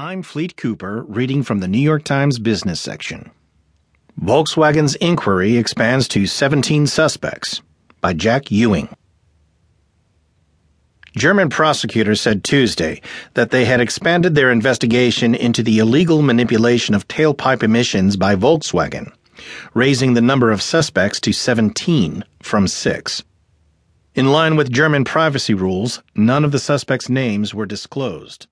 I'm Fleet Cooper, reading from the New York Times business section. Volkswagen's inquiry expands to 17 suspects by Jack Ewing. German prosecutors said Tuesday that they had expanded their investigation into the illegal manipulation of tailpipe emissions by Volkswagen, raising the number of suspects to 17 from 6. In line with German privacy rules, none of the suspects' names were disclosed.